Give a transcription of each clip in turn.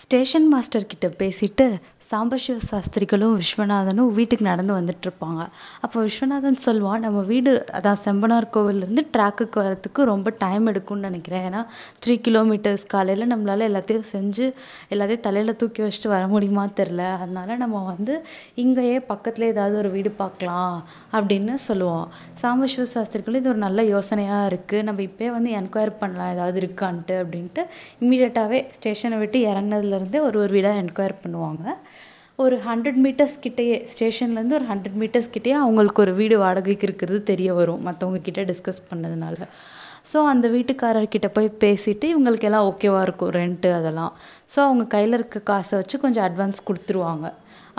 Station master கிட்ட பேசிட்டு சாம்பசிவ சாஸ்திரிகளும் விஸ்வநாதனும் வீட்டுக்கு நடந்து வந்துட்டுருப்பாங்க. அப்போ விஸ்வநாதன் சொல்லுவான் நம்ம வீடு அதான் செம்பனார் கோவில்லேருந்து ட்ராக்குக்கு வரத்துக்கு ரொம்ப டைம் எடுக்கும்னு நினைக்கிறேன். ஏன்னா த்ரீ கிலோமீட்டர்ஸ் காலையில் நம்மளால் எல்லாத்தையும் செஞ்சு எல்லாத்தையும் தலையில் தூக்கி வச்சுட்டு வர முடியுமா தெரில அதனால நம்ம வந்து இங்கேயே பக்கத்தில் ஏதாவது ஒரு வீடு பார்க்கலாம் அப்படின்னு சொல்லுவோம். சாம்பசிவ சாஸ்திரிகளும் இது ஒரு நல்ல யோசனையாக இருக்குது நம்ம இப்போயே வந்து என்கொயரி பண்ணலாம் ஏதாவது இருக்கான்ட்டு அப்படின்ட்டு இம்மீடியட்டாகவே ஸ்டேஷனை விட்டு இறங்குனதுலேருந்தே ஒரு ஒரு வீடாக என்கொயர் பண்ணுவாங்க. ஒரு ஹண்ட்ரட் மீட்டர்ஸ் கிட்டேயே ஸ்டேஷன்லேருந்து ஒரு ஹண்ட்ரட் மீட்டர்ஸ் கிட்டேயே அவங்களுக்கு ஒரு வீடு வாடகைக்கு இருக்கிறது தெரிய வரும் மற்றவங்க கிட்டே டிஸ்கஸ் பண்ணதுனால. ஸோ அந்த வீட்டுக்காரர்கிட்ட போய் பேசிவிட்டு இவங்களுக்கு எல்லாம் ஓகேவா இருக்கும் ரெண்ட்டு அதெல்லாம். ஸோ அவங்க கையில் இருக்க காசை வச்சு கொஞ்சம் அட்வான்ஸ் கொடுத்துருவாங்க.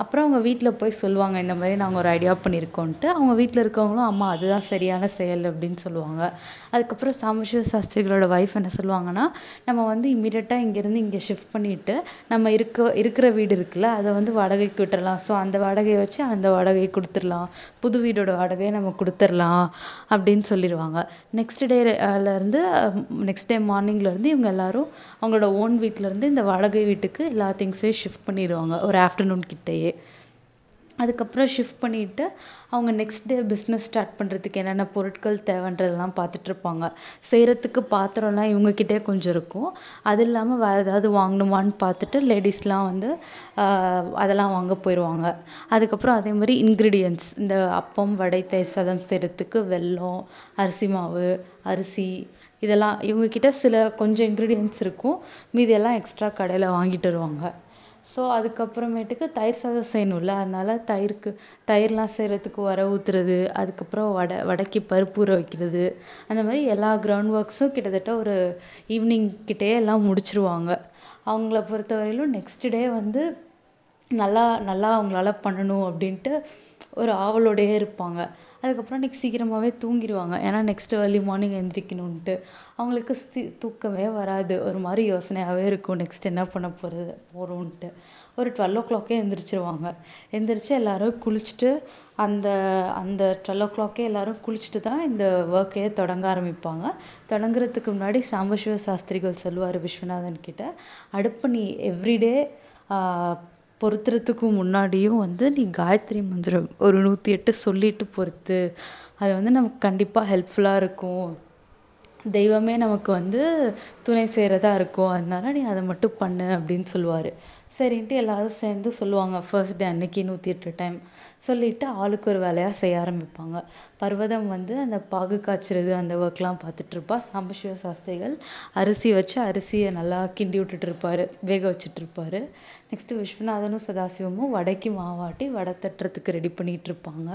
அப்புறம் அவங்க வீட்டில் போய் சொல்லுவாங்க இந்த மாதிரி நாங்கள் ஒரு ஐடியா பண்ணியிருக்கோன்ட்டு அவங்க வீட்டில் இருக்கவங்களும் அம்மா அதுதான் சரியான செயல் அப்படின்னு சொல்லுவாங்க. அதுக்கப்புறம் சாம்பசிவ சாஸ்திரிகளோட ஒய்ஃப் என்ன சொல்லுவாங்கன்னா நம்ம வந்து இம்மீடியட்டாக இங்கேருந்து இங்கே ஷிஃப்ட் பண்ணிவிட்டு நம்ம இருக்க இருக்கிற வீடு இருக்குல்ல அதை வந்து வாடகைக்கு விட்டுறலாம். ஸோ அந்த வாடகையை வச்சு அந்த வாடகையை கொடுத்துர்லாம் புது வீடோட வாடகையை நம்ம கொடுத்துர்லாம் அப்படின்னு சொல்லிடுவாங்க. நெக்ஸ்ட் டேலேருந்து நெக்ஸ்ட் டே மார்னிங்லேருந்து இவங்க எல்லோரும் அவங்களோட ஓன் வீட்டிலேருந்து இந்த வாடகை வீட்டுக்கு எல்லா திங்ஸையும் ஷிஃப்ட் பண்ணிடுவாங்க. ஒரு ஆஃப்டர்நூன் கிட்டேயே. அதுக்கப்புறம் ஷிஃப்ட் பண்ணிவிட்டு அவங்க நெக்ஸ்ட் டே பிஸ்னஸ் ஸ்டார்ட் பண்ணுறதுக்கு என்னென்ன பொருட்கள் தேவைன்றதெல்லாம் பார்த்துட்ருப்பாங்க. செய்கிறதுக்கு பாத்திரம்லாம் இவங்கக்கிட்டே கொஞ்சம் இருக்கும். அது இல்லாமல் வேறு ஏதாவது வாங்கணுமான்னு பார்த்துட்டு லேடிஸ்லாம் வந்து அதெல்லாம் வாங்க போயிடுவாங்க அதுக்கப்புறம் அதே மாதிரி இன்க்ரீடியன்ட்ஸ் இந்த அப்பம் வடை தயிர் சாதம் செய்கிறதுக்கு வெல்லம் அரிசி மாவு அரிசி இதெல்லாம் இவங்கக்கிட்ட சில கொஞ்சம் இன்க்ரீடியன்ட்ஸ் இருக்கும். மீதியெல்லாம் எக்ஸ்ட்ரா கடையில் வாங்கிட்டு வருவாங்க. ஸோ அதுக்கப்புறமேட்டுக்கு தயிர் சாதம் செய்யணும்ல. அதனால் தயிருக்கு தயிர்லாம் செய்கிறதுக்கு உர ஊற்றுறது அதுக்கப்புறம் வடை வடைக்கு பருப்பு ஊற வைக்கிறது. அந்த மாதிரி எல்லா கிரவுண்ட் ஒர்க்ஸும் கிட்டத்தட்ட ஒரு ஈவினிங் கிட்டேயே எல்லாம் முடிச்சுருவாங்க. அவங்கள பொறுத்த வரையிலும் நெக்ஸ்ட் டே வந்து நல்லா நல்லா அவங்களால பண்ணணும் அப்படின்ட்டு ஒரு ஆவலோடையே இருப்பாங்க. அதுக்கப்புறம் அன்றைக்கி சீக்கிரமாகவே தூங்கிடுவாங்க ஏன்னா நெக்ஸ்ட் ஏர்லி மார்னிங் எழுந்திரிக்கணுன்ட்டு அவங்களுக்கு சி தூக்கமே வராது. ஒரு மாதிரி யோசனையாகவே இருக்கும். நெக்ஸ்ட் என்ன பண்ண போகிறது போகிறோன்ட்டு ஒரு டுவெல் ஓ கிளாக்கே எழுந்திரிச்சிருவாங்க எழுந்திரிச்சு எல்லோரும் குளிச்சுட்டு அந்த அந்த டுவெல் ஓ கிளாக்கே எல்லோரும் குளிச்சுட்டு தான் இந்த ஒர்க்கையே தொடங்க ஆரம்பிப்பாங்க. தொடங்குறதுக்கு முன்னாடி சாம்பசிவ சாஸ்திரிகள் சொல்லுவார் விஸ்வநாதன் கிட்ட அடுப்பு நீ எவ்ரிடே பொருத்துறதுக்கு முன்னாடியும் வந்து நீ காயத்ரி மந்திரம் ஒரு நூற்றி எட்டு சொல்லிட்டு பொருத்து அது வந்து நமக்கு கண்டிப்பாக ஹெல்ப்ஃபுல்லாக இருக்கும். தெய்வமே நமக்கு வந்து துணை செய்கிறதா இருக்கும். அதனால நீ அதை மட்டும் பண்ணு அப்படின்னு சொல்லுவார். சரின்ட்டு எல்லாரும் சேர்ந்து சொல்லுவாங்க ஃபர்ஸ்ட் டே அன்னைக்கு நூற்றி எட்டு டைம் சொல்லிவிட்டு ஆளுக்கு ஒரு வேலையாக செய்ய ஆரம்பிப்பாங்க. பர்வதம் வந்து அந்த பாகு காய்ச்சிறது அந்த ஒர்க்லாம் பார்த்துட்ருப்பா சாம்பசிவ சாஸ்திரிகள் அரிசி வச்சு அரிசியை நல்லா கிண்டி விட்டுட்ருப்பாரு வேக வச்சுட்ருப்பாரு நெக்ஸ்ட்டு விஸ்வநாதனும் சதாசிவமும் வடைக்கு மாவாட்டி வடை தட்டுறதுக்கு ரெடி பண்ணிகிட்ருப்பாங்க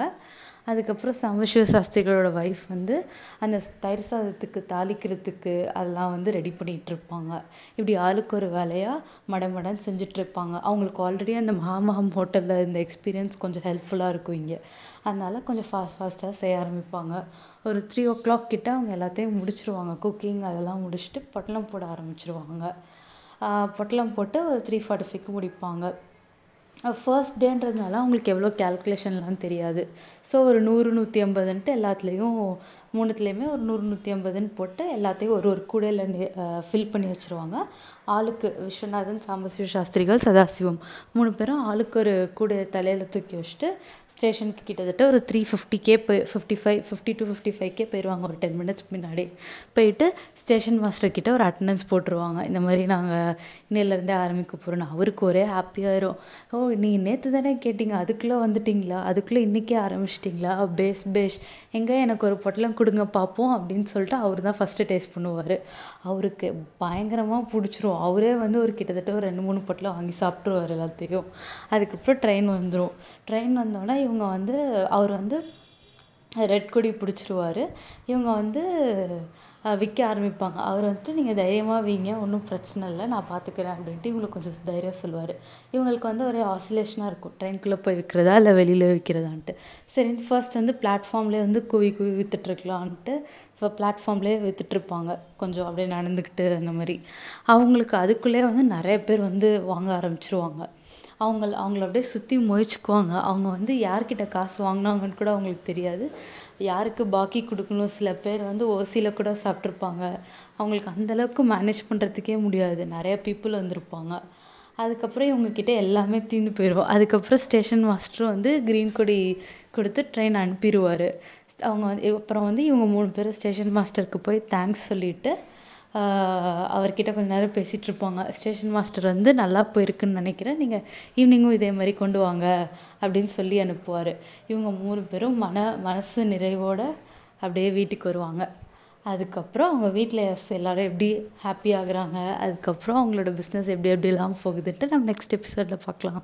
அதுக்கப்புறம் சாம்பசிவ சாஸ்திரிகளோட ஒய்ஃப் வந்து அந்த தயிர் சாதத்துக்கு தாளிக்கிறதுக்கு அதெல்லாம் வந்து ரெடி பண்ணிகிட்ருப்பாங்க இப்படி ஆளுக்கு ஒரு வேலையாக மடமடன்னு செஞ்சிட்ருப்பாங்க அவங்களுக்கு ஆல்ரெடி அந்த மகாமகம் ஹோட்டலில் இந்த எக்ஸ்பீரியன்ஸ் கொஞ்சம் ஹெல்ப்ஃபுல்லாக இருக்கும் இங்கே. அதனால் கொஞ்சம் ஃபாஸ்ட் ஃபாஸ்ட்டாக செய்ய ஆரம்பிப்பாங்க. ஒரு த்ரீ ஓ கிளாக் கிட்ட அவங்க எல்லாத்தையும் முடிச்சிருவாங்க. குக்கிங் அதெல்லாம் முடிச்சுட்டு பொட்டலம் போட ஆரம்பிச்சிருவாங்க. பொட்டலம் போட்டு ஒரு த்ரீ ஃபார்ட்டி ஃபைவ்க்கு முடிப்பாங்க. ஃபர்ஸ்ட் டேன்றதுனால அவங்களுக்கு எவ்வளோ கேல்குலேஷன்லாம் தெரியாது. ஸோ ஒரு நூறு நூற்றி ஐம்பதுன்ட்டு எல்லாத்துலேயும் மூணுத்துலேயுமே ஒரு நூறு நூற்றி ஐம்பதுன்னு போட்டு எல்லாத்தையும் ஒரு ஒரு கூடையில் ஃபில் பண்ணி வச்சுருவாங்க. ஆளுக்கு விஸ்வநாதன் சாம்பசிவ சாஸ்திரிகள் சதாசிவம் மூணு பேரும் ஆளுக்கு ஒரு கூடையை தலையில் தூக்கி வச்சுட்டு ஸ்டேஷனுக்கு கிட்டத்தட்ட ஒரு த்ரீ ஃபிஃப்டிக்கே போய் ஃபிஃப்டி ஃபைவ் ஃபிஃப்டி டு ஃபிஃப்டி ஃபைவ்க்கே போயிடுவாங்க ஒரு டென் மினிட்ஸ் முன்னாடி போயிட்டு ஸ்டேஷன் மாஸ்டர் கிட்ட ஒரு அட்டண்டன்ஸ் போட்டுருவாங்க. இந்த மாதிரி நாங்கள் இன்னையிலேருந்தே ஆரம்பிக்க போகிறோன்னு அவருக்கு ஒரே ஹாப்பியாயிரும் ஓ நீங்கள் நேற்று தானே கேட்டிங்க. அதுக்குள்ளே வந்துட்டிங்களா? அதுக்குள்ளே இன்றைக்கே ஆரம்பிச்சிட்டிங்களா? பேஸ் பேஷ் எங்கே? எனக்கு ஒரு பொட்டலம் கொடுங்க பார்ப்போம் அப்படின்னு சொல்லிட்டு அவர் தான் ஃபஸ்ட்டு டேஸ்ட் பண்ணுவார். அவருக்கு பயங்கரமாக பிடிச்சிரும். அவரே வந்து ஒரு கிட்டத்தட்ட ஒரு ரெண்டு மூணு பொட்டலம் வாங்கி சாப்பிட்ருவார் எல்லாத்தையும். அதுக்கப்புறம் ட்ரெயின் வந்துடும் ட்ரெயின் வந்தோடனே இவங்க வந்து அவர் வந்து ரெட் கொடி பிடிச்சிருவாரு. இவங்க வந்து விற்க ஆரம்பிப்பாங்க. அவர் வந்துட்டு நீங்கள் தைரியமாக வைங்க ஒன்றும் பிரச்சனை இல்லை நான் பார்த்துக்கிறேன் அப்படின்ட்டு இவங்களுக்கு கொஞ்சம் தைரியம் சொல்லுவார். இவங்களுக்கு வந்து ஒரே ஆசிலேஷனாக இருக்கும். ட்ரெயின்குள்ளே போய் விற்கிறதா இல்லை வெளியில் விற்கிறதான்ட்டு சரின்னு ஃபர்ஸ்ட் வந்து பிளாட்ஃபார்ம்லேயே வந்து குவி குவி விற்றுட்ருக்கலான்ட்டு இப்போ பிளாட்ஃபார்ம்லேயே விற்றுட்ருப்பாங்க கொஞ்சம் அப்படியே நடந்துக்கிட்டு அந்த மாதிரி. அவங்களுக்கு அதுக்குள்ளேயே வந்து நிறைய பேர் வந்து வாங்க ஆரம்பிச்சிருவாங்க. அவங்கள அவங்கள அப்படியே சுற்றி முயற்சிக்குவாங்க. அவங்க வந்து யார்கிட்ட காசு வாங்கினாங்கன்னு கூட அவங்களுக்கு தெரியாது. யாருக்கு பாக்கி கொடுக்கணும்? சில பேர் வந்து ஓசியில் கூட சாப்பிட்ருப்பாங்க அவங்களுக்கு அந்தளவுக்கு மேனேஜ் பண்ணுறதுக்கே முடியாது. நிறைய பீப்புள் வந்திருப்பாங்க. அதுக்கப்புறம் இவங்கக்கிட்ட எல்லாமே தீர்ந்து போயிடும் அதுக்கப்புறம் ஸ்டேஷன் மாஸ்டரும் வந்து க்ரீன் கொடி கொடுத்து ட்ரெயின் அனுப்பிடுவாரு. அவங்க வந்து அப்புறம் வந்து இவங்க மூணு பேரும் ஸ்டேஷன் மாஸ்டருக்கு போய் தேங்க்ஸ் சொல்லிவிட்டு அவர்கிட்ட கொஞ்ச நேரம் பேசிகிட்ருப்பாங்க ஸ்டேஷன் மாஸ்டர் வந்து நல்லா போயிருக்குன்னு நினைக்கிறேன். நீங்கள் ஈவினிங்கும் இதே மாதிரி கொண்டு வாங்க அப்படின்னு சொல்லி அனுப்புவார். இவங்க மூணு பேரும் மன மனசு நிறைவோடு அப்படியே வீட்டுக்கு வருவாங்க. அதுக்கப்புறம் அவங்க வீட்டில் எல்லோரும் எப்படி ஹாப்பி ஆகுறாங்க? அதுக்கப்புறம் அவங்களோட பிஸ்னஸ் எப்படி எப்படிலாம் போகுதுன்ட்டு நம்ம நெக்ஸ்ட் எபிசோடில் பார்க்கலாம்.